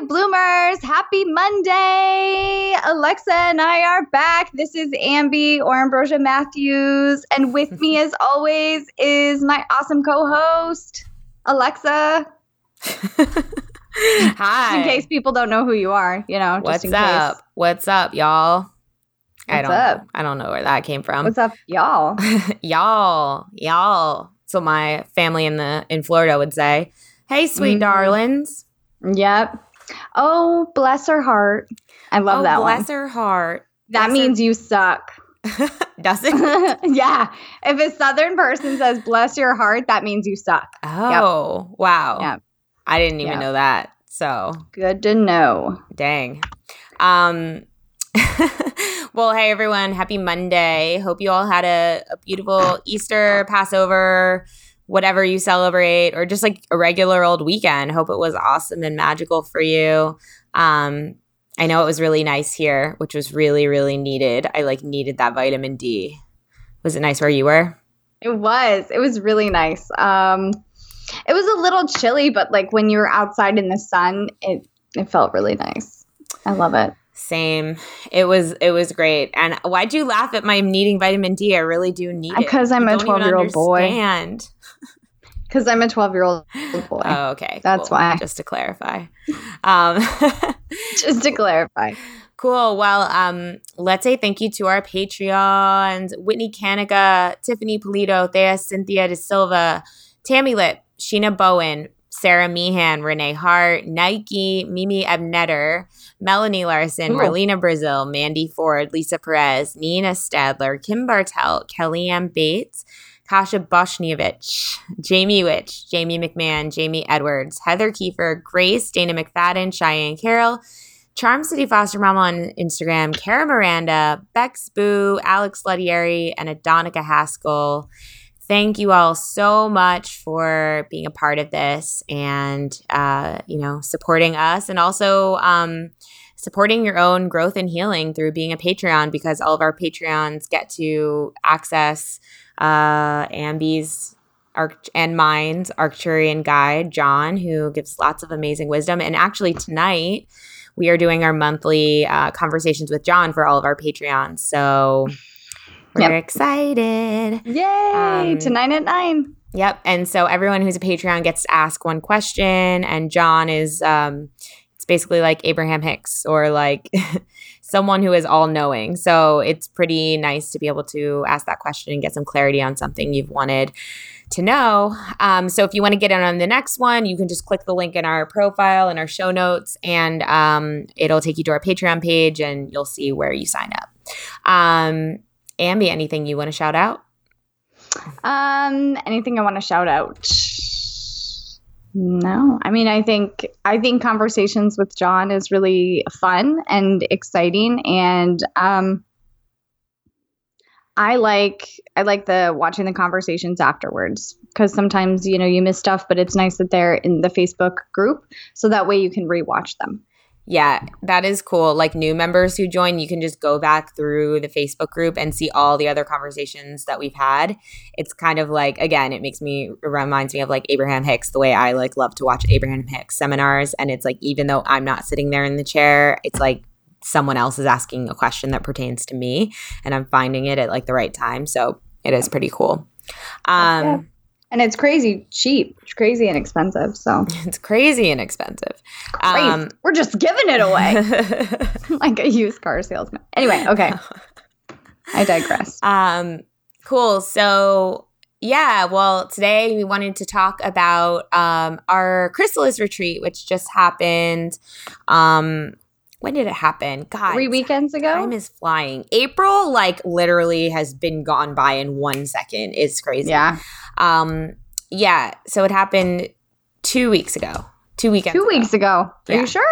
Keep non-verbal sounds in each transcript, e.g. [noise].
You bloomers. Happy Monday. Alexa and I are back. This is Ambi or Ambrosia Matthews. And with me, as [laughs] always, is my awesome co host, Alexa. Hi. in case people don't know who you are, you know, What's up? case. What's up, y'all? I What's don't up? I don't know where that came from. What's up, y'all? [laughs] y'all, y'all. So my family in the in Florida would say, "Hey, sweet Mhm. darlings." Yep. Oh, bless her heart. I love oh, that bless one. her heart. That bless her- means you suck. [laughs] Does it? [laughs] yeah. If a southern person says bless your heart, that means you suck. Oh, wow. Yeah. I didn't even Yep. know that. So, Good to know. dang. Um [laughs] well, hey everyone, happy Monday. Hope you all had a, a beautiful Easter, Passover, whatever you celebrate, or just like a regular old weekend. Hope it was awesome and magical for you. Um, I know it was really nice here, which was really, really needed. I like needed that vitamin D. Was it nice where you were? It was. It was really nice. Um it was a little chilly, but like when you were outside in the sun, it it felt really nice. I love it. Same. It was it was great. And why'd you laugh at my needing vitamin D? I really do need it. Because I'm You a 12-year-old boy. understand. Because I'm a 12 year old boy. Oh, okay. That's cool. why. Just to clarify. Um, [laughs] Just to clarify. cool. Well, um, let's say thank you to our Patreons Whitney Kanika, Tiffany Polito, Thea Cynthia De Silva, Tammy Lip, Sheena Bowen, Sarah Meehan, Renee Hart, Nike, Mimi Ebnetter, Melanie Larson, Ooh. Marlena Brazil, Mandy Ford, Lisa Perez, Nina Stadler, Kim Bartelt, Kellyanne Bates, Kasha Boshnievich, Jamie Witch, Jamie McMahon, Jamie Edwards, Heather Kiefer, Grace, Dana McFadden, Cheyenne Carroll, Charm City Foster Mom on Instagram, Kara Miranda, Bex Boo, Alex Ledieri, and Adonica Haskell. Thank you all so much for being a part of this and, uh, you know, supporting us and also um, supporting your own growth and healing through being a Patreon because all of our Patreons get to access uh, Ambi's arch- and mine's Arcturian guide, John, who gives lots of amazing wisdom. And actually, tonight, we are doing our monthly uh, conversations with John for all of our Patreons. So we're Yep. excited. Yay! Um, Tonight at 9. Yep. And so everyone who's a Patreon gets to ask one question, and John is um, it's basically like Abraham Hicks or like [laughs] someone who is all knowing. So it's pretty nice to be able to ask that question and get some clarity on something you've wanted to know. Um, so if you want to get in on the next one, you can just click the link in our profile and our show notes, and um, it'll take you to our Patreon page, and you'll see where you sign up. Um, Ambi, anything you want to shout out? Um, anything I want to shout out? No. I mean, I think I think conversations with John is really fun and exciting and um I like I like the watching the conversations afterwards because sometimes you know you miss stuff, but it's nice that they're in the Facebook group so that way you can rewatch them. Yeah, that is cool. Like new members who join, you can just go back through the Facebook group and see all the other conversations that we've had. It's kind of like again, it makes me it reminds me of like Abraham Hicks, the way I like love to watch Abraham Hicks seminars and it's like even though I'm not sitting there in the chair, it's like someone else is asking a question that pertains to me and I'm finding it at like the right time. So, it is pretty cool. Um Yeah. And it's crazy cheap. It's crazy inexpensive. So [laughs] it's crazy inexpensive. Crazy. Um, We're just giving it away [laughs] [laughs] like a used car salesman. Anyway, okay. I digress. Um, cool. So yeah, well, today we wanted to talk about um, our Chrysalis retreat, which just happened. Um, when did it happen? God, three weekends ago. Time is flying. April, like, literally has been gone by in one second. It's crazy. Yeah. Um. Yeah. So it happened two weeks ago. Two weekends. Two ago. weeks ago. Are you sure?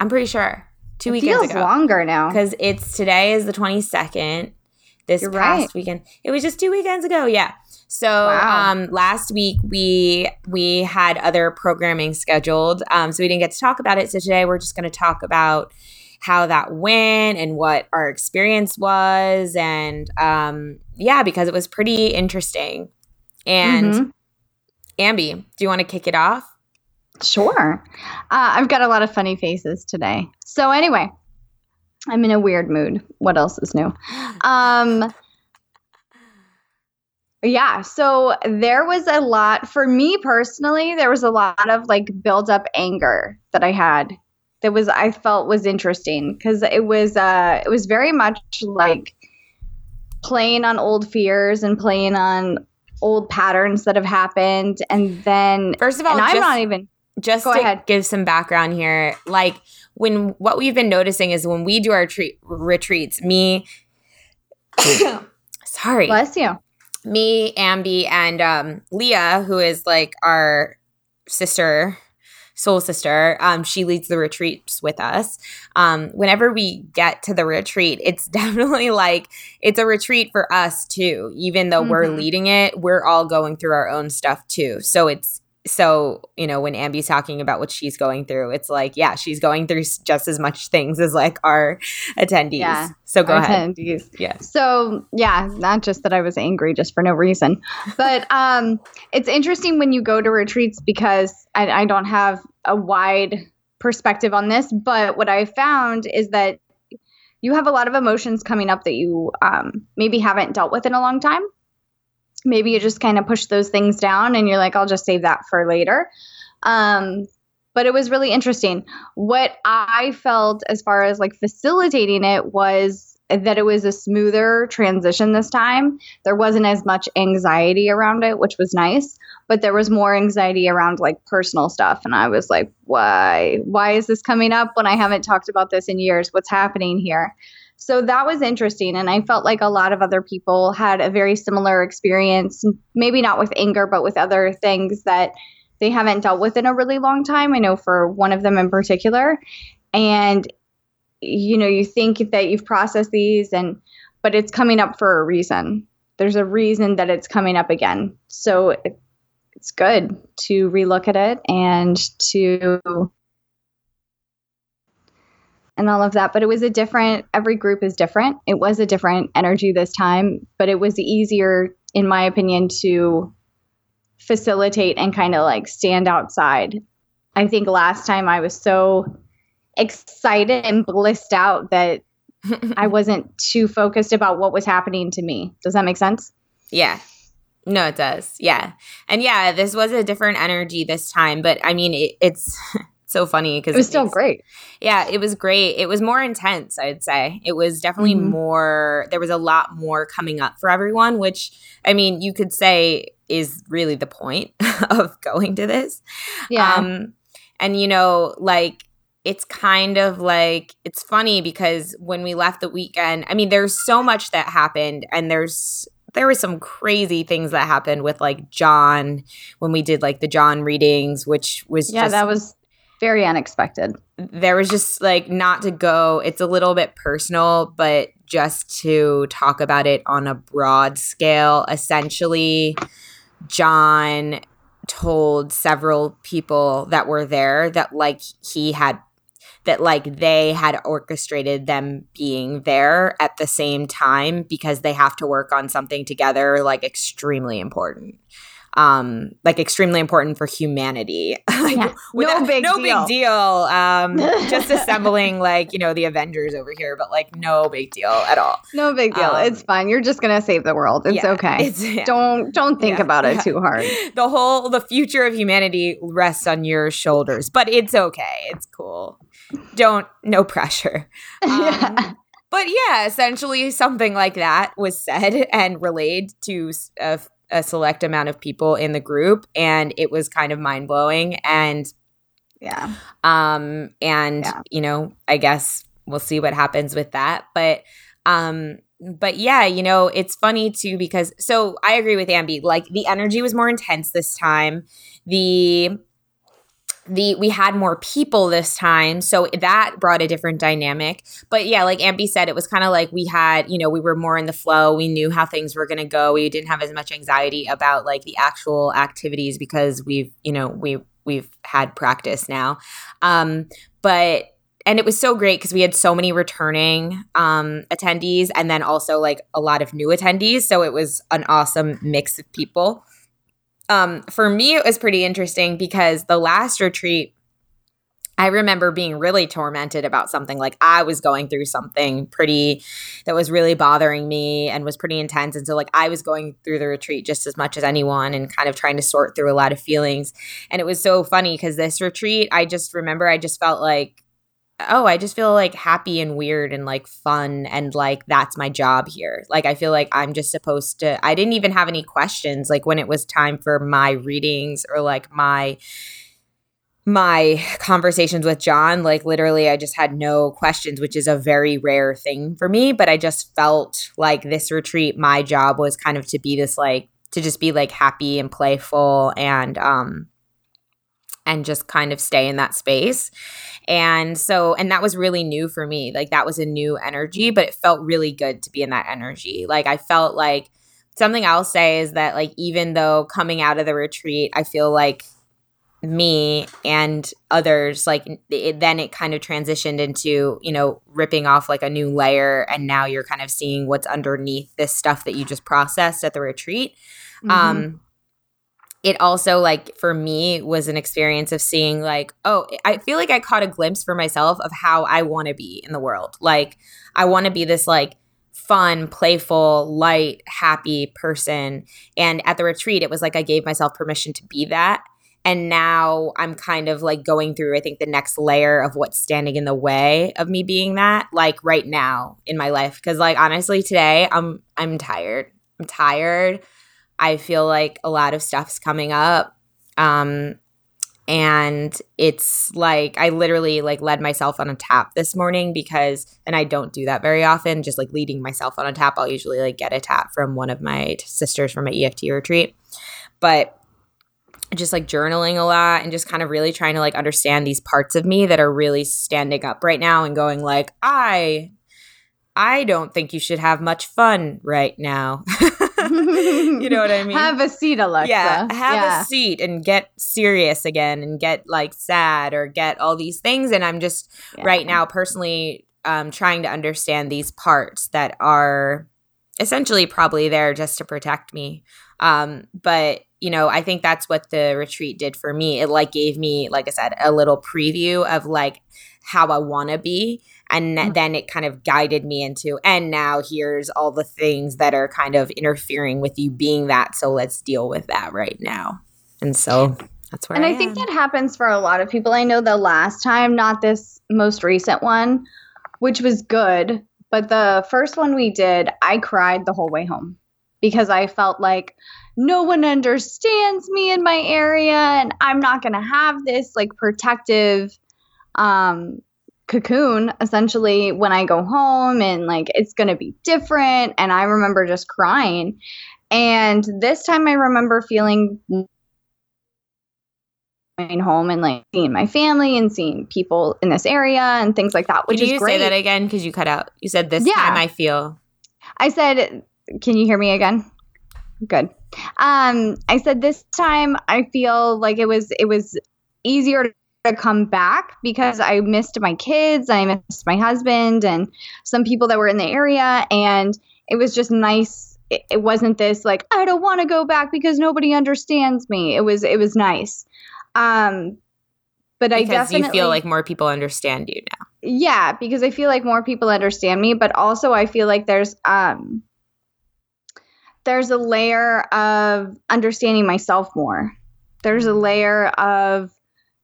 I'm pretty sure. Two it weekends feels ago. longer now because it's today is the 22nd. This You're past right. weekend, it was just two weekends ago. Yeah. So wow. um, last week we we had other programming scheduled, um, so we didn't get to talk about it. So today we're just going to talk about how that went and what our experience was, and um, yeah, because it was pretty interesting. And mm-hmm. Ambi, do you want to kick it off? Sure. Uh, I've got a lot of funny faces today. So anyway, I'm in a weird mood. What else is new? Um, yeah, so there was a lot for me personally, there was a lot of like build up anger that I had that was I felt was interesting cuz it was uh it was very much like playing on old fears and playing on old patterns that have happened and then First of all, I'm not even just Go to ahead. give some background here. Like when what we've been noticing is when we do our treat, retreats, me [coughs] sorry. Bless you me, Ambi, and um, Leah, who is like our sister, soul sister, um, she leads the retreats with us. Um, whenever we get to the retreat, it's [laughs] definitely like it's a retreat for us too. Even though mm-hmm. we're leading it, we're all going through our own stuff too. So it's so you know when ambi's talking about what she's going through it's like yeah she's going through just as much things as like our attendees. Yeah, so go ahead. attendees. yeah. So yeah not just that i was angry just for no reason. [laughs] But um it's interesting when you go to retreats because I, I don't have a wide perspective on this but what i found is that you have a lot of emotions coming up that you um, maybe haven't dealt with in a long time maybe you just kind of push those things down and you're like, I'll just save that for later. Um, but it was really interesting. What I felt as far as like facilitating it was that it was a smoother transition this time. There wasn't as much anxiety around it, which was nice, but there was more anxiety around like personal stuff. And I was like, why? Why is this coming up when I haven't talked about this in years? What's happening here? So that was interesting. And I felt like a lot of other people had a very similar experience, maybe not with anger, but with other things that they haven't dealt with in a really long time. I know for one of them in particular. And, you know, you think that you've processed these and, but it's coming up for a reason. There's a reason that it's coming up again. So it, it's good to relook at it and to and all of that. But it was a different, every group is different. It was a different energy this time, but it was easier, in my opinion, to facilitate and kind of like stand outside. I think last time I was so excited and blissed out that [laughs] I wasn't too focused about what was happening to me. Does that make sense? Yeah. No, it does. Yeah. And yeah, this was a different energy this time, but I mean, it, it's [laughs] so funny because it was it still makes, great. Yeah, it was great. It was more intense, I'd say. It was definitely mm-hmm. more, there was a lot more coming up for everyone, which I mean, you could say is really the point [laughs] of going to this. Yeah. Um, and, you know, like, it's kind of like it's funny because when we left the weekend, I mean, there's so much that happened, and there's there were some crazy things that happened with like John when we did like the John readings, which was yeah, just, that was very unexpected. There was just like not to go, it's a little bit personal, but just to talk about it on a broad scale. Essentially, John told several people that were there that like he had that like they had orchestrated them being there at the same time because they have to work on something together like extremely important um, like extremely important for humanity. [laughs] like, yeah. no big no deal. big deal. Um, just [laughs] assembling like you know the Avengers over here, but like no big deal at all. No big deal. Um, it's fine. You're just gonna save the world. It's yeah, okay. it's- yeah. Don't don't think about it too hard. [laughs] the whole the future of humanity rests on your shoulders, but it's okay. It's cool. Don't no pressure. yeah. Um, but yeah, essentially something like that was said and relayed to a, a select amount of people in the group, and it was kind of mind blowing. And Yeah. um, and Yeah. you know, I guess we'll see what happens with that. But um, but yeah, you know, it's funny too because so I agree with Ambi. Like the energy was more intense this time. The the we had more people this time so that brought a different dynamic. But yeah like ambi said it was kind of like we had you know we were more in the flow. We knew how things were going to go. We didn't have as much anxiety about like the actual activities because we've you know we we've had practice now. Um but and it was so great because we had so many returning um attendees and then also like a lot of new attendees so it was an awesome mix of people um, for me, it was pretty interesting because the last retreat, I remember being really tormented about something. Like I was going through something pretty that was really bothering me and was pretty intense. And so, like, I was going through the retreat just as much as anyone and kind of trying to sort through a lot of feelings. And it was so funny because this retreat, I just remember I just felt like, oh, I just feel like happy and weird and like fun and like that's my job here. Like I feel like I'm just supposed to I didn't even have any questions like when it was time for my readings or like my my conversations with John, like literally I just had no questions, which is a very rare thing for me, but I just felt like this retreat my job was kind of to be this like to just be like happy and playful and um and just kind of stay in that space. And so, and that was really new for me. Like, that was a new energy, but it felt really good to be in that energy. Like, I felt like something I'll say is that, like, even though coming out of the retreat, I feel like me and others, like, it, then it kind of transitioned into, you know, ripping off like a new layer. And now you're kind of seeing what's underneath this stuff that you just processed at the retreat. Mhm. Um, it also like for me was an experience of seeing like oh i feel like i caught a glimpse for myself of how i want to be in the world. Like i want to be this like fun playful light happy person. And at the retreat it was like i gave myself permission to be that. And now i'm kind of like going through i think the next layer of what's standing in the way of me being that like right now in my life. Because like honestly today i'm i'm tired. I'm tired I feel like a lot of stuff's coming up. Um, and it's like I literally like led myself on a tap this morning because and I don't do that very often, just like leading myself on a tap. I'll usually like get a tap from one of my sisters from my EFT retreat. But just like journaling a lot and just kind of really trying to like understand these parts of me that are really standing up right now and going like I I don't think you should have much fun right now. [laughs] [laughs] you know what I mean? Have a seat, Alexa. Yeah, have Yeah. a seat and get serious again and get like sad or get all these things. And I'm just Yeah. right now personally um, trying to understand these parts that are essentially probably there just to protect me. Um, but you know, I think that's what the retreat did for me. It like gave me, like I said, a little preview of like how I want to be. And Mhm. then it kind of guided me into, and now here's all the things that are kind of interfering with you being that. So let's deal with that right now. And so that's where And I, I think that happens for a lot of people. I know the last time, not this most recent one, which was good, but the first one we did, I cried the whole way home because I felt like no one understands me in my area and I'm not going to have this like protective um cocoon essentially when I go home and like it's going to be different and I remember just crying. And this time I remember feeling going home and like seeing my family and seeing people in this area and things like that, which is you great. say that again? Because you cut out. You said this Yeah. time I feel. I said, can you hear me again? Good. Um, I said this time I feel like it was it was easier to come back because I missed my kids, I missed my husband and some people that were in the area and it was just nice it, it wasn't this like I don't want to go back because nobody understands me. It was it was nice. Um, but because I definitely you feel like more people understand you now. yeah because i feel like more people understand me but also i feel like there's um there's a layer of understanding myself more there's a layer of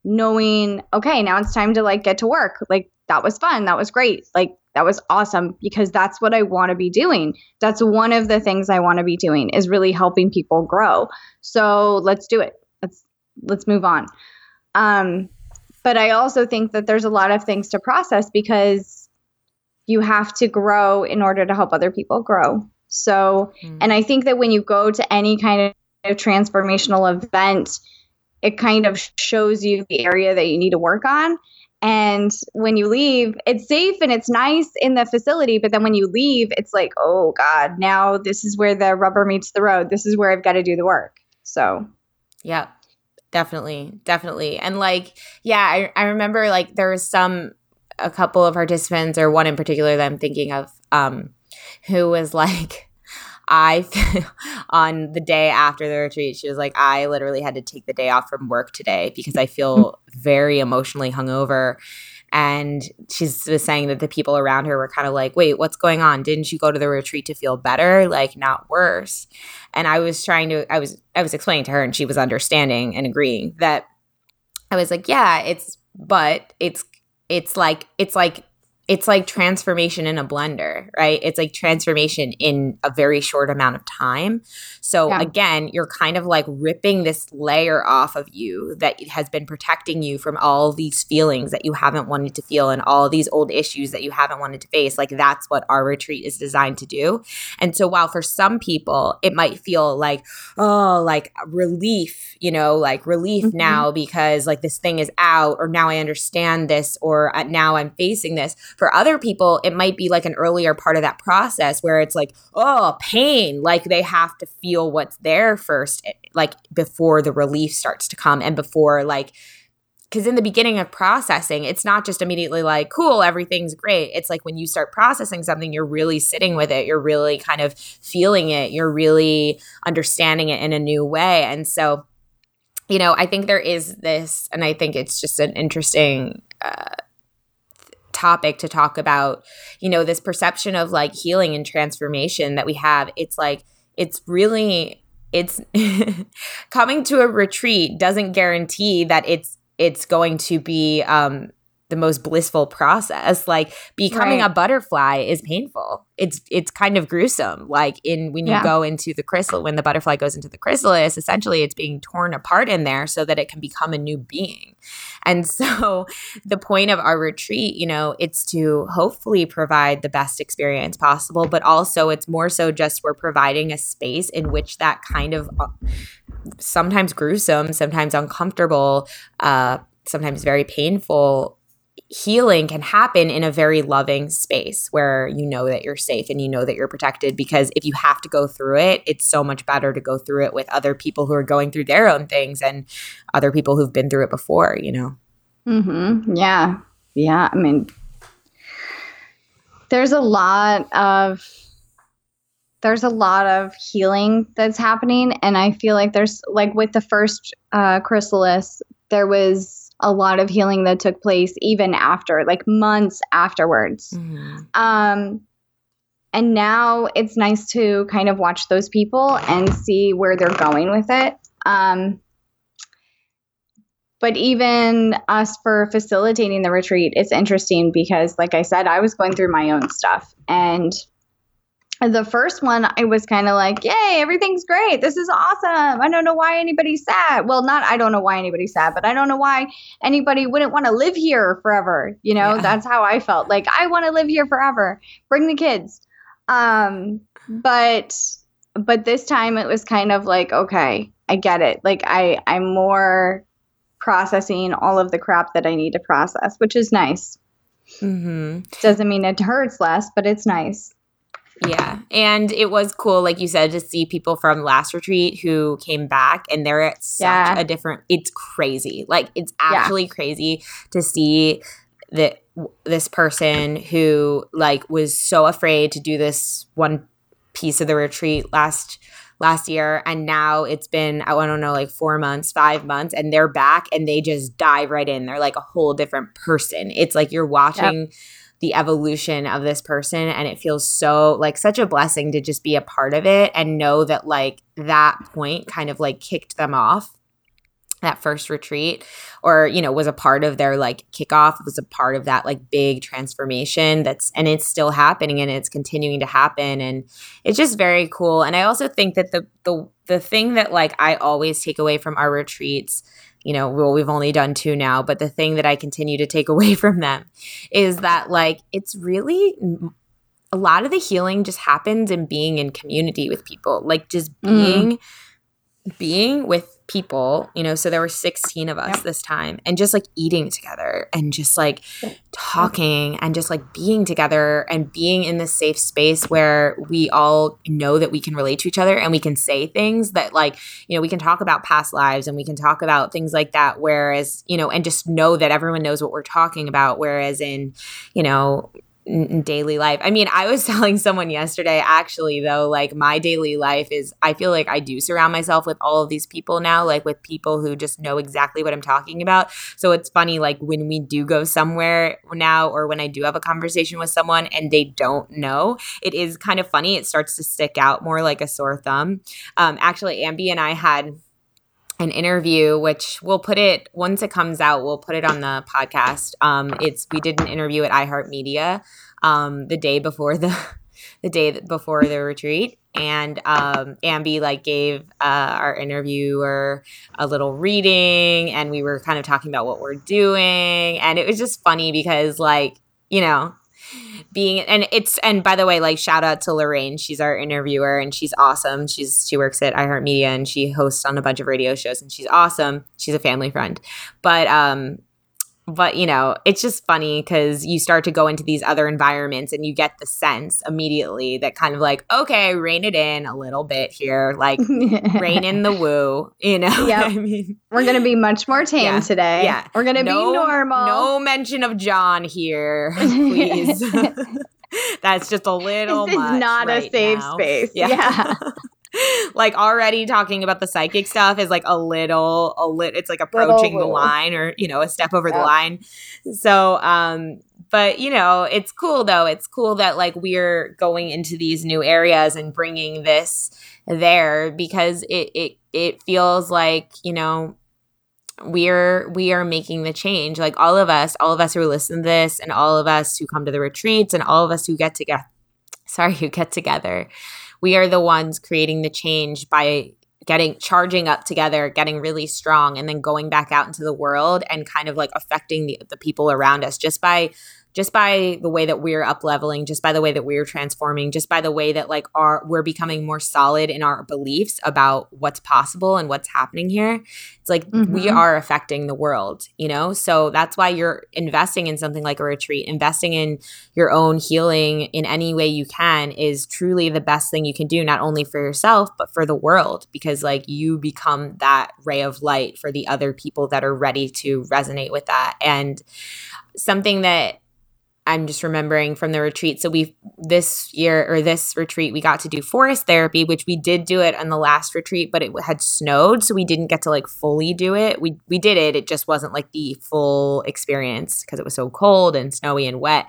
knowing okay now it's time to like get to work. Like that was fun. That was great. Like that was awesome because that's what i want to be doing. That's one of the things i want to be doing is really helping people grow. So let's do it. Let's let's move on. Um but I also think that there's a lot of things to process because you have to grow in order to help other people grow. So, Mm. and I think that when you go to any kind of transformational event, it kind of shows you the area that you need to work on. And when you leave, it's safe and it's nice in the facility. But then when you leave, it's like, oh God, now this is where the rubber meets the road. This is where I've got to do the work. So, yeah, Definitely. Definitely. And like, yeah, I, I remember like there was some a couple of participants or one in particular that I'm thinking of, um, who was like I [laughs] on the day after the retreat, she was like, I literally had to take the day off from work today because I feel mm. very emotionally hungover. And she was saying that the people around her were kind of like, wait, what's going on? Didn't you go to the retreat to feel better? Like, not worse. And I was trying to, I was, I was explaining to her and she was understanding and agreeing that I was like, yeah, it's, but it's, it's like, it's like, it's like transformation in a blender, right? It's like transformation in a very short amount of time. So Yeah. again, you're kind of like ripping this layer off of you that has been protecting you from all these feelings that you haven't wanted to feel and all these old issues that you haven't wanted to face. Like that's what our retreat is designed to do. And so while for some people it might feel like, oh, like relief, you know, like relief Mhm. now because like this thing is out or now I understand this or uh, now I'm facing this. For other people, it might be like an earlier part of that process where it's like, oh, pain. Like they have to feel what's there first, eh, like before the relief starts to come and before like, because in the beginning of processing, it's not just immediately like, cool, everything's great. It's like when you start processing something, you're really sitting with it. You're really kind of feeling it. You're really understanding it in a new way. And so, you know, I think there is this, and I think it's just an interesting uh, topic to talk about, you know, this perception of like healing and transformation that we have. It's like, it's really, it's [laughs] coming to a retreat doesn't guarantee that it's, it's going to be, um, the most blissful process like becoming Right. a butterfly is painful it's it's kind of gruesome like in when you Yeah. go into the crystal when the butterfly goes into the chrysalis essentially it's being torn apart in there so that it can become a new being and [laughs] so the point of our retreat you know it's to hopefully provide the best experience possible but also it's more so just we're providing a space in which that kind of uh, sometimes gruesome sometimes uncomfortable uh sometimes very painful healing can happen in a very loving space where you know that you're safe and you know that you're protected because if you have to go through it it's so much better to go through it with other people who are going through their own things and other people who've been through it before you know Mm-hmm. Yeah. Yeah. I mean, there's a lot of there's a lot of healing that's happening, and I feel like there's like with the first uh, chrysalis, there was a lot of healing that took place even after, like months afterwards. Um, and now it's nice to kind of watch those people and see where they're going with it. Um, but even us for facilitating the retreat, it's interesting because, like I said, I was going through my own stuff. And the first one, I was kind of like, yay, everything's great. This is awesome. I don't know why anybody's sad. Well, not I don't know why anybody's sad, but I don't know why anybody wouldn't want to live here forever. You know, Yeah. that's how I felt. Like, I want to live here forever. Bring the kids. Um, but but this time it was kind of like, okay, I get it. Like I I'm more processing all of the crap that I need to process, which is nice. mm-hmm. Doesn't mean it hurts less, but it's nice. Yeah. And it was cool, like you said, to see people from last retreat who came back and they're at such Yeah. a different it's crazy. Like it's Yeah. actually crazy to see that this person who like was so afraid to do this one piece of the retreat last last year and now it's been I don't know like 4 months, 5 months and they're back and they just dive right in. They're like a whole different person. It's like you're watching yep. The evolution of this person and it feels so like such a blessing to just be a part of it and know that like that point kind of like kicked them off that first retreat or you know was a part of their like kickoff was a part of that like big transformation that's and it's still happening and it's continuing to happen and it's just very cool. And i also think that the the the thing that like i always take away from our retreats you know well we've only done two now but the thing that i continue to take [laughs] away from them is that like it's really a lot of the healing just happens in being in community with people like just being mm. being with people, you know, so there were 16 of us yep. this time and just like eating together and just like talking and just like being together and being in this safe space where we all know that we can relate to each other and we can say things that like, you know, we can talk about past lives and we can talk about things like that whereas, you know, and just know that everyone knows what we're talking about whereas in, you know, in daily life. I mean, I was [laughs] telling someone yesterday, actually, though, like my daily life is, I feel like I do surround myself with all of these people now, like with people who just know exactly what I'm talking about. So it's funny, like when we do go somewhere now, or when I do have a conversation with someone and they don't know, it is kind of funny. It starts to stick out more like a sore thumb. Um, actually, Ambi and I had an interview which we'll put it once it comes out we'll put it on the podcast. Um it's we did an interview at iheartmedia um the day before the [laughs] the day before the retreat. And um ambi like gave uh our interviewer a little reading and we were kind of talking about what we're doing. And it was just funny because like you know being and it's and by the way like shout out to lorraine. She's our interviewer and she's awesome. She's she works at iheartmedia and she hosts on a bunch of radio shows and she's awesome. She's a family friend. But um but you know it's just funny because you start to go into these other environments and you get the sense immediately that kind of like okay rein it in a little bit here like [laughs] rein in the woo you know [laughs] yep. i mean we're gonna be much more tame yeah. today yeah we're gonna no, be normal no mention of john here [laughs] please that's just a little this is not right a safe now. space yeah. yeah. [laughs] like already talking about the psychic stuff is like a little a lit it's like approaching little, the line or you know a step over the line. So um but you know it's cool though. It's cool that like we're going into these new areas and bringing this there because it it it feels like you know we're we are making the change. Like all of us all of us who listen to this and all of us who come to the retreats and all of us who get together sorry who get together we are the ones creating the change by getting charging up together, getting really strong, and then going back out into the world and kind of like affecting the, the people around us just by just by the way that we're up leveling, just by the way that we're transforming, just by the way that like our we're becoming more solid in our beliefs about what's possible and what's happening here. It's like mm-hmm. we are affecting the world, you know? So that's why you're investing in something like a retreat, investing in your own healing in any way you can is truly the best thing you can do, not only for yourself, but for the world, because like you become that ray of light for the other people that are ready to resonate with that. And something that I'm just remembering from the retreat. So we this year or this retreat we got to do forest therapy, which we did do it on the last retreat, but it had snowed, so we didn't get to like fully do it. We we did it, it just wasn't like the full experience because it was so cold and snowy and wet.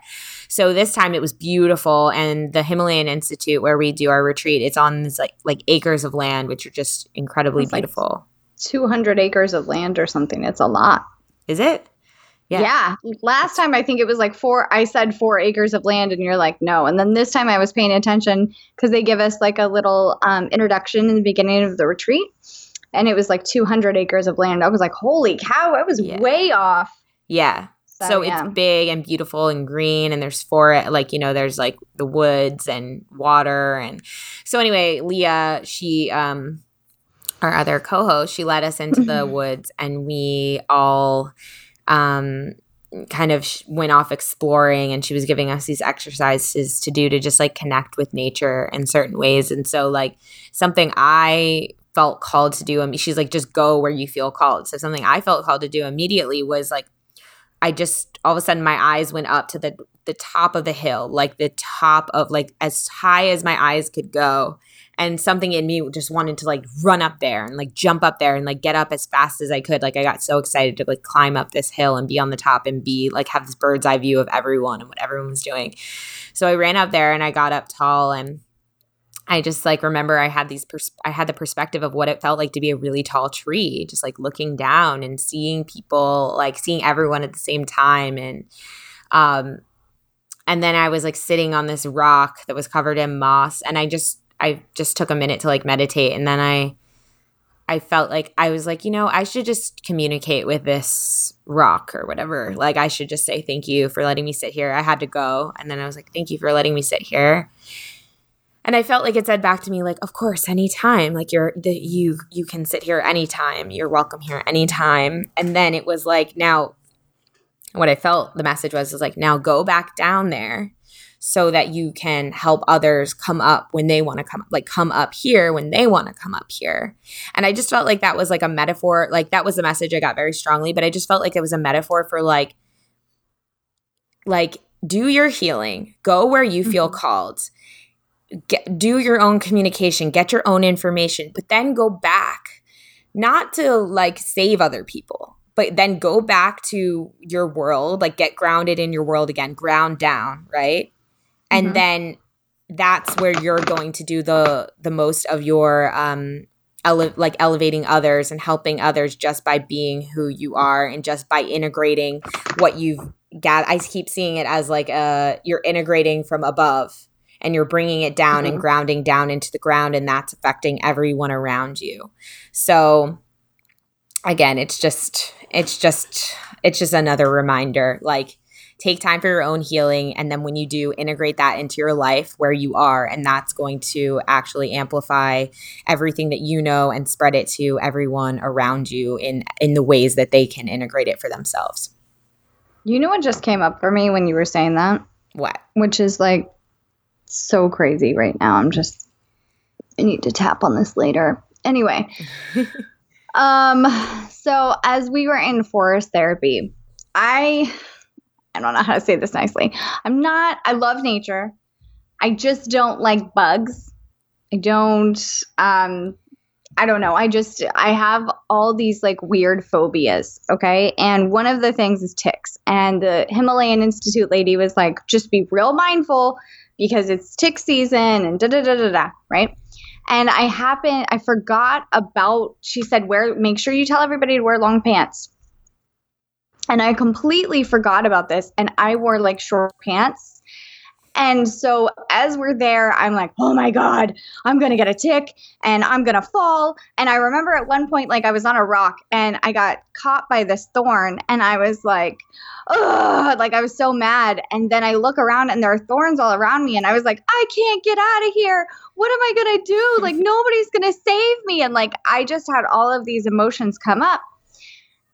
So this time it was beautiful, and the Himalayan Institute where we do our retreat, it's on this like like acres of land, which are just incredibly beautiful. Like 200 acres of land or something. It's a lot. Is it? Yeah. yeah. Last time I think it was like four, I said four acres of land, and you're like, no. And then this time I was paying attention because they give us like a little um, introduction in the beginning of the retreat. And it was like 200 acres of land. I was like, holy cow, I was yeah. way off. Yeah. So, so yeah. it's big and beautiful and green, and there's for like you know there's like the woods and water and so anyway, Leah she um our other co-host she led us into the [laughs] woods and we all um, kind of went off exploring and she was giving us these exercises to do to just like connect with nature in certain ways and so like something i felt called to do and she's like just go where you feel called so something i felt called to do immediately was like i just all of a sudden my eyes went up to the the top of the hill, like the top of like as high as my eyes could go. And something in me just wanted to like run up there and like jump up there and like get up as fast as I could. Like I got so excited to like climb up this hill and be on the top and be like have this bird's eye view of everyone and what everyone was doing. So I ran up there and I got up tall and I just like remember I had these pers- I had the perspective of what it felt like to be a really tall tree, just like looking down and seeing people, like seeing everyone at the same time and um and then I was like sitting on this rock that was covered in moss and I just I just took a minute to like meditate and then I I felt like I was like, you know, I should just communicate with this rock or whatever. Like I should just say thank you for letting me sit here. I had to go and then I was like, thank you for letting me sit here and I felt like it said back to me, like, of course, anytime. Like you're the you you can sit here anytime. You're welcome here anytime. And then it was like, now what I felt the message was is like, now go back down there so that you can help others come up when they want to come like come up here when they want to come up here. And I just felt like that was like a metaphor, like that was the message I got very strongly, but I just felt like it was a metaphor for like like do your healing, go where you feel mm-hmm. called get, do your own communication, get your own information, but then go back, not to like save other people, but then go back to your world, like get grounded in your world again, ground down, right? And mm-hmm. then that's where you're going to do the the most of your um ele- like elevating others and helping others just by being who you are and just by integrating what you've got I keep seeing it as like uh you're integrating from above and you're bringing it down mm-hmm. and grounding down into the ground and that's affecting everyone around you so again it's just it's just it's just another reminder like take time for your own healing and then when you do integrate that into your life where you are and that's going to actually amplify everything that you know and spread it to everyone around you in in the ways that they can integrate it for themselves you know what just came up for me when you were saying that what which is like so crazy right now. I'm just I need to tap on this later. Anyway. [laughs] um so as we were in forest therapy, I I don't know how to say this nicely. I'm not I love nature. I just don't like bugs. I don't um I don't know. I just I have all these like weird phobias, okay? And one of the things is ticks. And the Himalayan Institute lady was like, just be real mindful because it's tick season and da da da da da, right? And I happened, I forgot about, she said, wear, make sure you tell everybody to wear long pants. And I completely forgot about this. And I wore like short pants and so as we're there, I'm like, oh my God, I'm going to get a tick and I'm going to fall. And I remember at one point, like I was on a rock and I got caught by this thorn and I was like, oh, like I was so mad. And then I look around and there are thorns all around me. And I was like, I can't get out of here. What am I going to do? Like [laughs] nobody's going to save me. And like I just had all of these emotions come up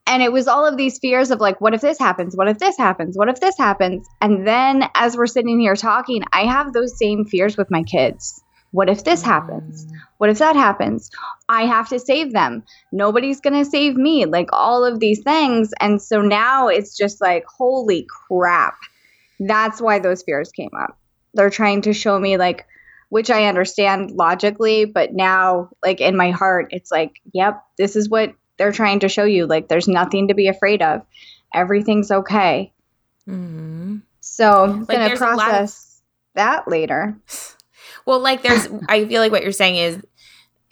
and it was all of these fears of like what if this happens? What if this happens? What if this happens? And then as we're sitting here talking i have those same fears with my kids. What if this happens? Mm. What if that happens? I have to save them. Nobody's going to save me like all of these things. And so now it's just like holy crap. That's why those fears came up. They're trying to show me like which I understand logically, but now, like in my heart, it's like, yep, this is what they're trying to show you like there's nothing to be afraid of. Everything's okay. Mm-hmm. So I'm like, gonna process of- that later. [laughs] Well, like there's, I feel like what you're saying is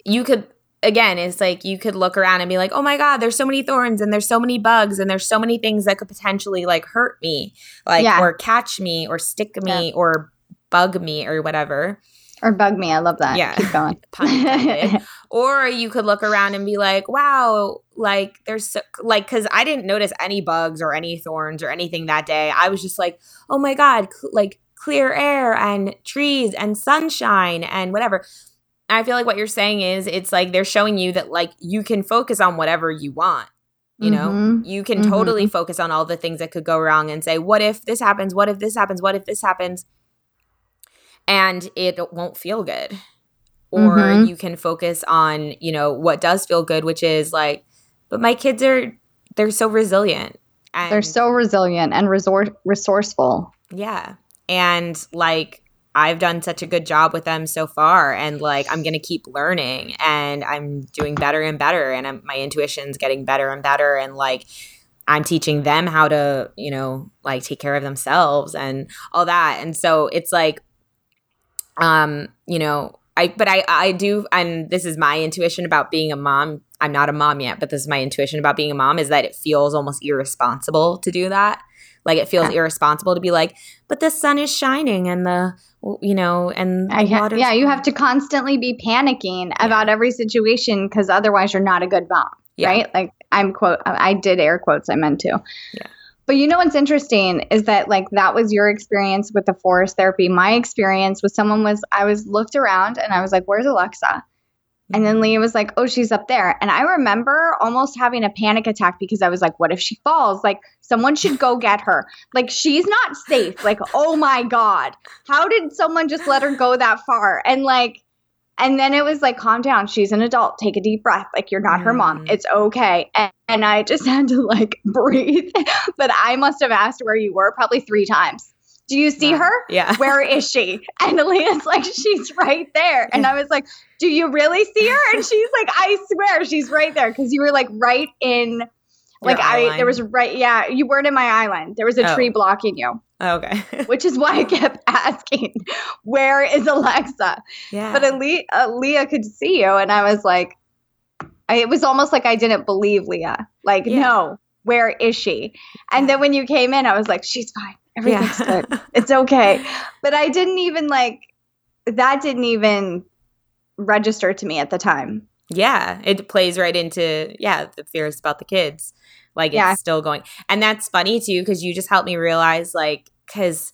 you could again it's like you could look around and be like oh my god there's so many thorns and there's so many bugs and there's so many things that could potentially like hurt me like yeah. or catch me or stick me yeah. or bug me or whatever or bug me. I love that. Yeah. Keep going. [laughs] [laughs] or you could look around and be like, wow, like there's so, like, cause I didn't notice any bugs or any thorns or anything that day. I was just like, oh my God, cl- like clear air and trees and sunshine and whatever. I feel like what you're saying is it's like they're showing you that like you can focus on whatever you want. You know, mm-hmm. you can mm-hmm. totally focus on all the things that could go wrong and say, what if this happens? What if this happens? What if this happens? and it won't feel good. Or mm-hmm. you can focus on, you know, what does feel good, which is like, but my kids are, they're so resilient. And they're so resilient and resort, resourceful. Yeah. And like I've done such a good job with them so far and like I'm going to keep learning and I'm doing better and better and I'm, my intuition's getting better and better and like I'm teaching them how to, you know, like take care of themselves and all that. And so it's like um, you know, I but I I do and this is my intuition about being a mom. I'm not a mom yet, but this is my intuition about being a mom is that it feels almost irresponsible to do that. Like it feels yeah. irresponsible to be like, but the sun is shining and the you know and ha- yeah, you have to constantly be panicking yeah. about every situation because otherwise you're not a good mom, yeah. right? Like I'm quote I did air quotes I meant to. Yeah. But you know what's interesting is that like that was your experience with the forest therapy. My experience with someone was I was looked around and I was like, "Where's Alexa?" And then mm-hmm. Leah was like, "Oh, she's up there." And I remember almost having a panic attack because I was like, "What if she falls? Like someone should go get her. Like she's not safe. Like, oh my god. How did someone just let her go that far?" And like and then it was like, calm down. She's an adult. Take a deep breath. Like, you're not her mom. Mm. It's okay. And, and I just [laughs] had to like breathe. [laughs] but I must have asked where you were probably three times. Do you see her? Yeah. [laughs] Where is she? And Leah's like, she's right there. And I was like, do you really see her? And she's like, I swear she's right there. Cause you were like right in, like, I, there was right, yeah, you weren't in my island. There was a oh. tree blocking you. Okay. [laughs] which is why I kept [laughs] asking, where is Alexa? Yeah. But Ale- uh, Leah could see you. And I was like, I, it was almost like I didn't believe Leah. Like, yeah. no, where is she? And then when you came in, I was like, she's fine. Everything's yeah. good. [laughs] It's okay. But I didn't even like, that didn't even register to me at the time. Yeah. It plays right into, yeah, the fears about the kids. Like it's still going. And that's funny too, because you just helped me realize, like, because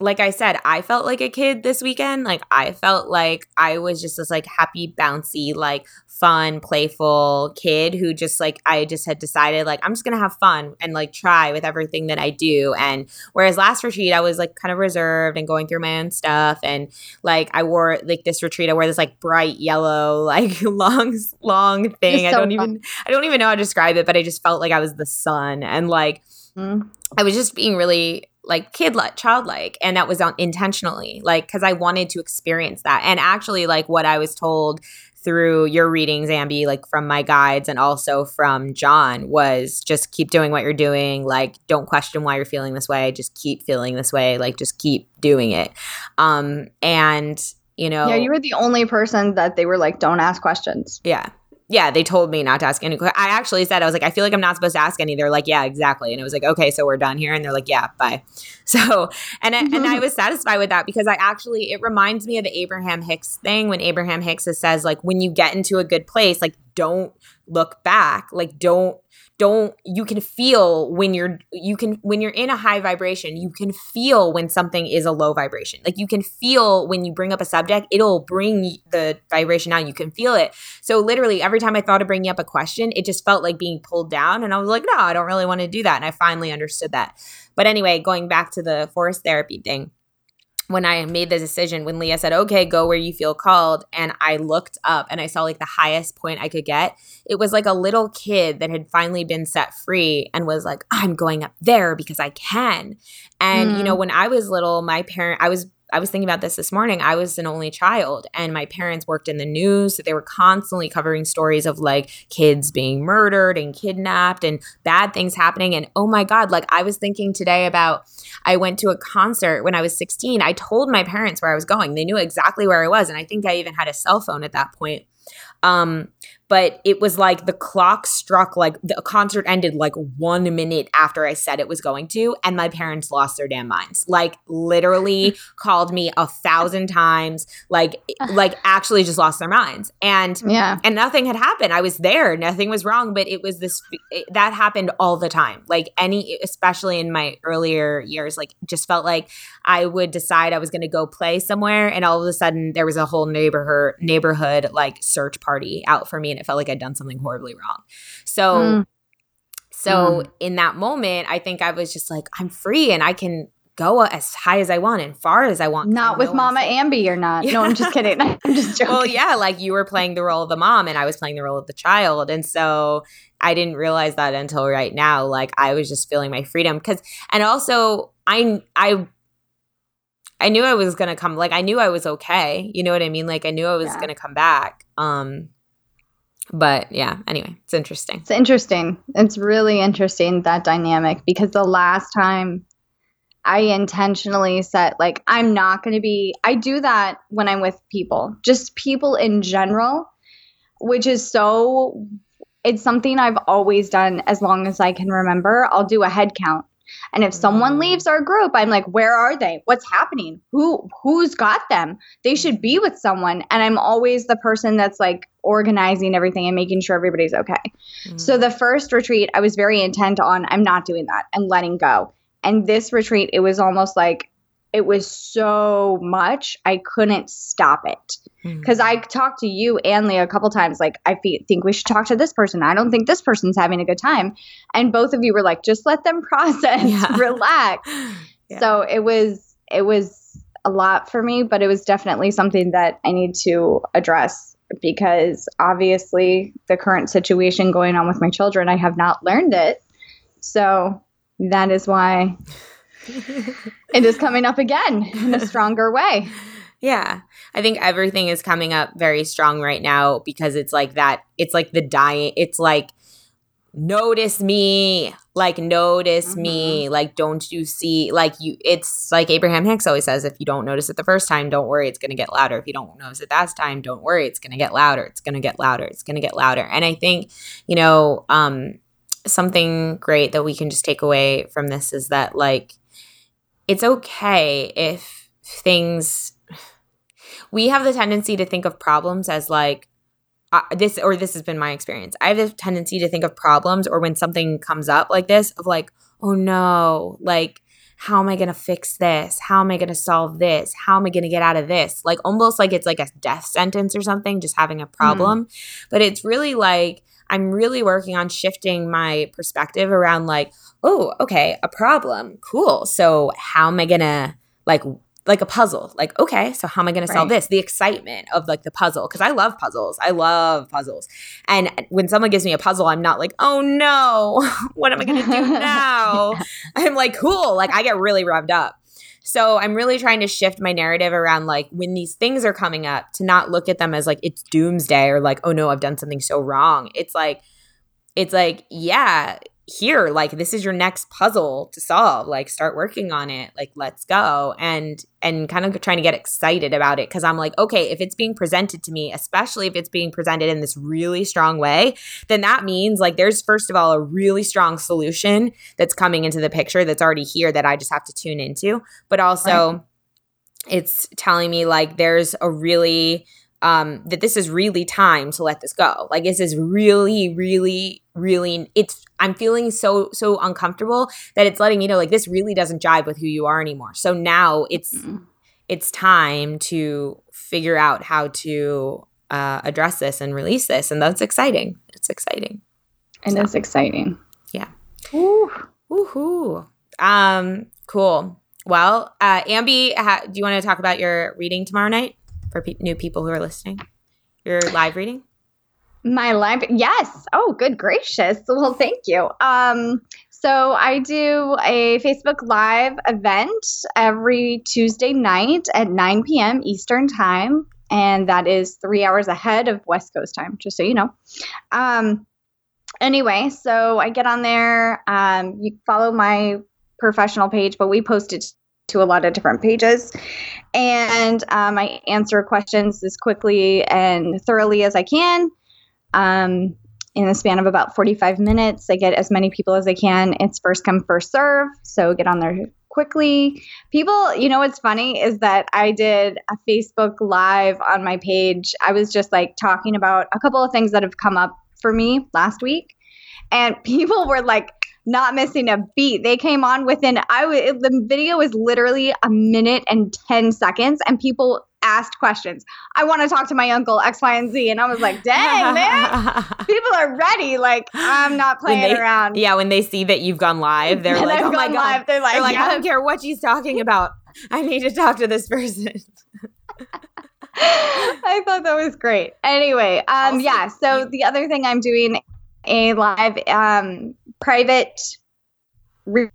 like I said, I felt like a kid this weekend. Like I felt like I was just this like happy, bouncy, like fun, playful kid who just like I just had decided like I'm just gonna have fun and like try with everything that I do. And whereas last retreat I was like kind of reserved and going through my own stuff and like I wore like this retreat I wore this like bright yellow [laughs] like long long thing. So I don't fun. even I don't even know how to describe it, but I just felt like I was the sun and like mm. I was just being really like kid like childlike and that was intentionally like because i wanted to experience that. And actually like what i was told through your readings ambi like from my guides and also from john was just keep doing what you're doing like don't question why you're feeling this way just keep feeling this way like just keep doing it. Um and you know yeah you were the only person that they were like don't ask questions. Yeah yeah, they told me not to ask any. I actually said I was like, I feel like I'm not supposed to ask any. They're like, yeah, exactly. And it was like, okay, so we're done here. And they're like, yeah, bye. [laughs] So, and I, and I [laughs] was satisfied with that because I actually it reminds me of the Abraham Hicks thing when Abraham Hicks says like, when you get into a good place, like don't look back, like don't don't you can feel when you're you can when you're in a high vibration you can feel when something is a low vibration. Like you can feel when you bring up a subject it'll bring the vibration down you can feel it. So literally every time i thought of bringing up a question it just felt like being pulled down and i was like no i don't really want to do that and i finally understood that. But anyway going back to the forest therapy thing when I made the decision, when Leah said, okay, go where you feel called, and I looked up and I saw like the highest point I could get, it was like a little kid that had finally been set free and was like, I'm going up there because I can. And, mm. you know, mm. when I was little, my parent, I was I was thinking about this this morning. I was an only child, and my parents worked in the news. So they were constantly covering stories of like kids being murdered and kidnapped and bad things happening. And oh my God, like I was thinking today about I went to a concert when I was 16. I told my parents where I was going, they knew exactly where I was. And I think I even had a cell phone at that point. Um, but it was like the clock struck like the concert ended like one minute after I said it was going to, and my parents lost their damn minds. Like literally [laughs] called me a thousand times, like [sighs] like actually just lost their minds. And yeah, and nothing had happened. I was there, nothing was wrong, but it was this it, that happened all the time. Like any, especially in my earlier years, like just felt like I would decide I was going to go play somewhere, and all of a sudden there was a whole neighborhood neighborhood like search party out for me it felt like I'd done something horribly wrong. So mm. so mm. in that moment, I think I was just like, I'm free and I can go as high as I want and far as I want. Not with Mama Ambi, you're not. Yeah. No, I'm just [laughs] kidding. [laughs] I'm just joking. Well, yeah, like you were playing the role of the mom and I was playing the role of the child. And so I didn't realize that until right now. Like I was just feeling my freedom. Cause, and also, I I I knew I was gonna come. Like I knew I was okay. You know what I mean? Like I knew I was Yeah. gonna come back. Um, but yeah. Anyway, it's interesting. It's interesting. It's really interesting that dynamic because the last time I intentionally said, like, I'm not going to be, I do that when I'm with people, just people in general, which is so, it's something I've always done as long as I can remember. I'll do a head count. And if someone Mm. leaves our group, I'm like, where are they? What's happening? Who who's got them? They should be with someone. And I'm always the person that's like organizing everything and making sure everybody's okay. So Mm. the first retreat, I was very intent on I'm not doing that I'm letting go. And this retreat, it was almost like it was so much I couldn't stop it hmm. because I talked to you and Leah a couple times. Like I fe- think we should talk to this person. I don't think this person's having a good time, and both of you were like, just let them [laughs] process, Yeah. [laughs] relax. Yeah. So it was it was a lot for me, but it was definitely something that I need to address because obviously the current situation going on with my children, I have not learned it. So that is why it is coming up again in a [laughs] stronger way. Yeah. I think everything is coming up very strong right now because it's like that. It's like the dying. It's like, notice me. Like, notice me. Like, don't you see? Like, you, it's like Abraham Hicks always says if you don't notice it the first time, don't worry, it's going to get louder. If you don't notice it that time, don't worry, it's going to get louder. It's going to get louder. It's going to get louder. And I think, you know, um, something great that we can just take away from this is that, like, it's okay if things we have the tendency to think of problems as like uh, this or this has been my experience. I have the tendency to think of problems or when something comes up like this of like oh no like how am i going to fix this? How am i going to solve this? How am i going to get out of this? Like almost like it's like a death sentence or something just having a problem. But it's really like i'm really working on shifting my perspective around like oh okay a problem cool so how am i going to like like a puzzle. Like, okay, so how am I going to solve this? The excitement of like the puzzle because I love puzzles. I love puzzles. And when someone gives me a puzzle, I'm not like, oh no, [laughs] what am I going to do [laughs] now? I'm like, cool. Like I get really revved up. So I'm really trying to shift my narrative around like when these things are coming up to not look at them as like it's doomsday or like, oh no, I've done something so wrong. It's like, it's like, yeah, here, like this is your next puzzle to solve. Like start working on it. Like let's go. And and kind of trying to get excited about it because I'm like, okay, if it's being presented to me, especially if it's being presented in this really strong way, then that means like there's first of all a really strong solution that's coming into the picture that's already here that I just have to tune into. But also it's telling me like there's a really um that this is really time to let this go. Like this is really, really, really it's I'm feeling so so uncomfortable that it's letting me know like this really doesn't jive with who you are anymore. So now it's Mm. it's time to figure out how to uh, address this and release this, and that's exciting. It's exciting. and is exciting. Yeah. Ooh. Woohoo! Um, cool. Well, uh, Ambi, ha- do you want to talk about your reading tomorrow night for pe- new people who are listening? Your live reading. My live yes. Oh, good gracious. Well, thank you. Um so I do a Facebook live event every Tuesday night at 9 p.m. Eastern time and that is 3 hours ahead of West Coast time, just so you know. Um anyway, so I get on there um you follow my professional page, but we post it to a lot of different pages and um, I answer questions as quickly and thoroughly as I can um, in the span of about 45 minutes. I get as many people as I can. It's first come, first serve. So get on there quickly. People, you know what's funny is that I did a Facebook Live on my page. I was just like talking about a couple of things that have come up for me last week. And [laughs] people were like, not missing a beat. They came on within I w- the video was literally a minute and 10 seconds and people asked questions. I want to talk to my uncle X Y and Z and I was like, [laughs] "Dang, man. People are ready. Like I'm not playing they- around." Yeah, when they see that you've gone live, they're [laughs] And like, I've "Oh my god!" live, they're like, They're like, "I don't care what she's talking about. I need to talk to this person." [laughs] I thought that was great. Anyway, um, Also, yeah. So the other thing I'm doing a live um, private. Re-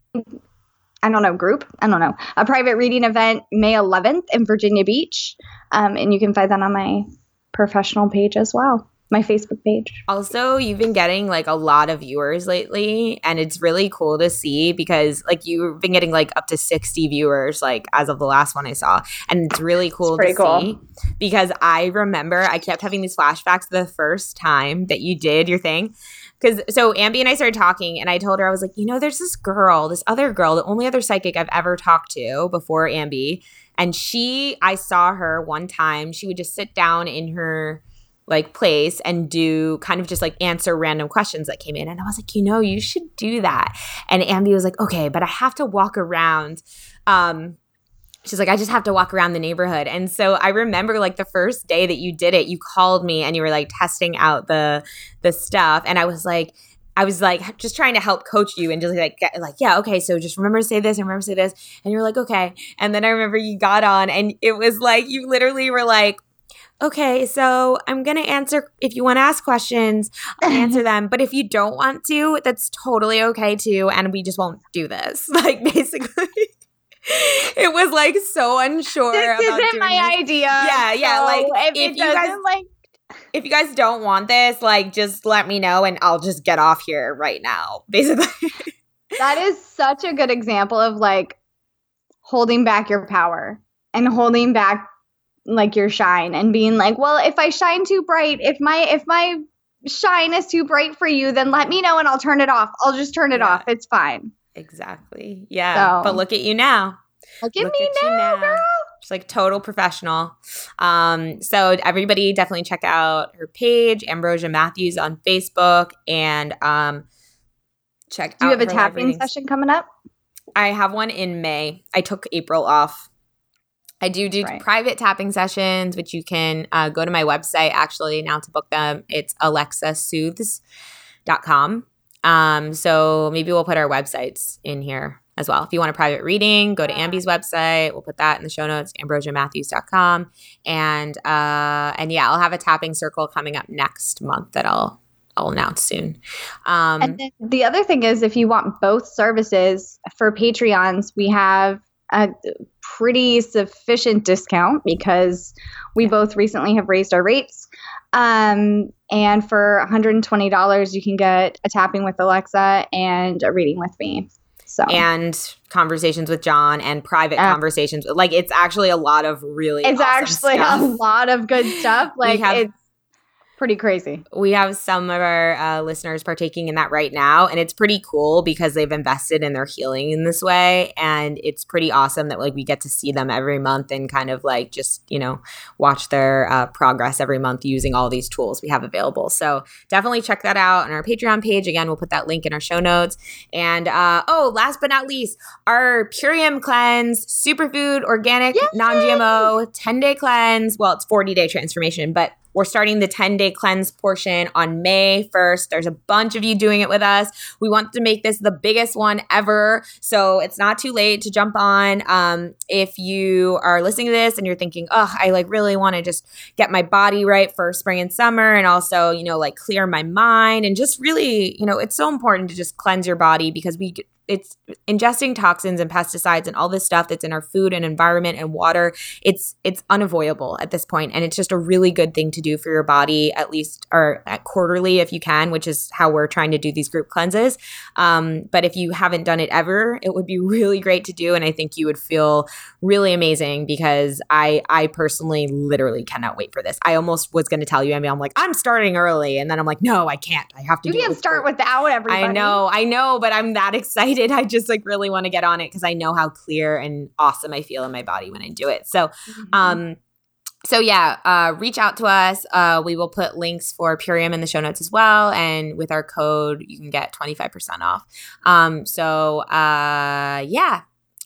I don't know, group. I don't know. A private reading event May 11th in Virginia Beach. Um, and you can find that on my professional page as well my Facebook page. Also, you've been getting like a lot of viewers lately, and it's really cool to see because like you've been getting like up to 60 viewers, like as of the last one I saw. And it's really cool it's to cool. see because I remember I kept having these flashbacks the first time that you did your thing. Because so Ambi and I started talking, and I told her, I was like, you know, there's this girl, this other girl, the only other psychic I've ever talked to before Ambi. And she, I saw her one time. She would just sit down in her like place and do kind of just like answer random questions that came in. And I was like, you know, you should do that. And Ambi was like, okay, but I have to walk around. Um, she's like, I just have to walk around the neighborhood. And so I remember like the first day that you did it, you called me and you were like testing out the the stuff. And I was like, I was like just trying to help coach you and just like get, like yeah okay so just remember to say this and remember to say this and you were like okay and then I remember you got on and it was like you literally were like okay, so I'm going to answer. If you want to ask questions, I'll answer [laughs] them. But if you don't want to, that's totally okay too. And we just won't do this. [laughs] Like, basically. [laughs] it was like so unsure. This isn't my this. idea. Yeah, yeah. So like if, if you guys like, if you guys don't want this, like, just let me know, and I'll just get off here right now. [laughs] Basically, that is such a good example of like holding back your power and holding back like your shine and being like, well, if I shine too bright, if my if my shine is too bright for you, then let me know and I'll turn it off. I'll just turn it yeah. off. It's fine. Exactly. Yeah. So, but look at you now. Look at look me at now, now, girl. She's like total professional. Um, so everybody definitely check out her page, Ambrosia Matthews on Facebook, and um, check. Do you have a tapping session coming up? I have one in May. I took April off I do do right. private tapping sessions, which you can uh, go to my website actually now to book them. It's alexasoothes.com. Um, so maybe we'll put our websites in here as well. If you want a private reading, go to Ambi's website. We'll put that in the show notes, ambrosiamatthews.com. And uh, and yeah, I'll have a tapping circle coming up next month that I'll I'll announce soon. Um, and the other thing is, if you want both services for Patreons, we have a pretty sufficient discount because we both recently have raised our rates. Um, and for $120, you can get a tapping with Alexa and a reading with me. So and conversations with John and private uh, conversations. Like it's actually a lot of really. It's awesome actually stuff. a lot of good [laughs] stuff. Like have, it's pretty crazy. We have some of our uh, listeners partaking in that right now, and it's pretty cool because they've invested in their healing in this way, and it's pretty awesome that like we get to see them every month and kind of like just you know watch their uh, progress every month using all these tools we have available. So definitely check that out on our Patreon page. Again, we'll put that link in our show notes. And uh, oh, last but not least, our Purium cleanse, superfood, organic, non-GMO, ten day cleanse. Well, it's forty day transformation, but we're starting the 10 day cleanse portion on May 1st. There's a bunch of you doing it with us. We want to make this the biggest one ever. So it's not too late to jump on. Um, if you are listening to this and you're thinking, oh, I like really want to just get my body right for spring and summer and also, you know, like clear my mind and just really, you know, it's so important to just cleanse your body because we it's ingesting toxins and pesticides and all this stuff that's in our food and environment and water it's it's unavoidable at this point and it's just a really good thing to do for your body at least or at quarterly if you can which is how we're trying to do these group cleanses. Um, but if you haven't done it ever it would be [laughs] really great to do and i think you would feel really amazing because i i personally literally cannot wait for this. I almost was going to tell you i mean i'm like i'm starting early and then i'm like no i can't. I have to you can't start without everybody. i know i know but i'm that [laughs] excited [laughs] excited. I just like really want to get on it because I know how clear and awesome I feel in my body when I do it. So, mm-hmm. um, so yeah, uh, reach out to us. Uh, we will put links for Purium in the show notes as well, and with our code, you can get twenty five percent off. Um, so uh, yeah.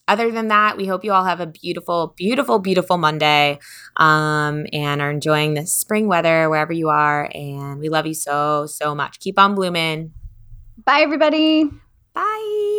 Other than that, we hope you all have a beautiful, beautiful, beautiful Monday, um, and are enjoying the spring weather wherever you are. And we love you so, so much. Keep on blooming. Bye, everybody. Bye.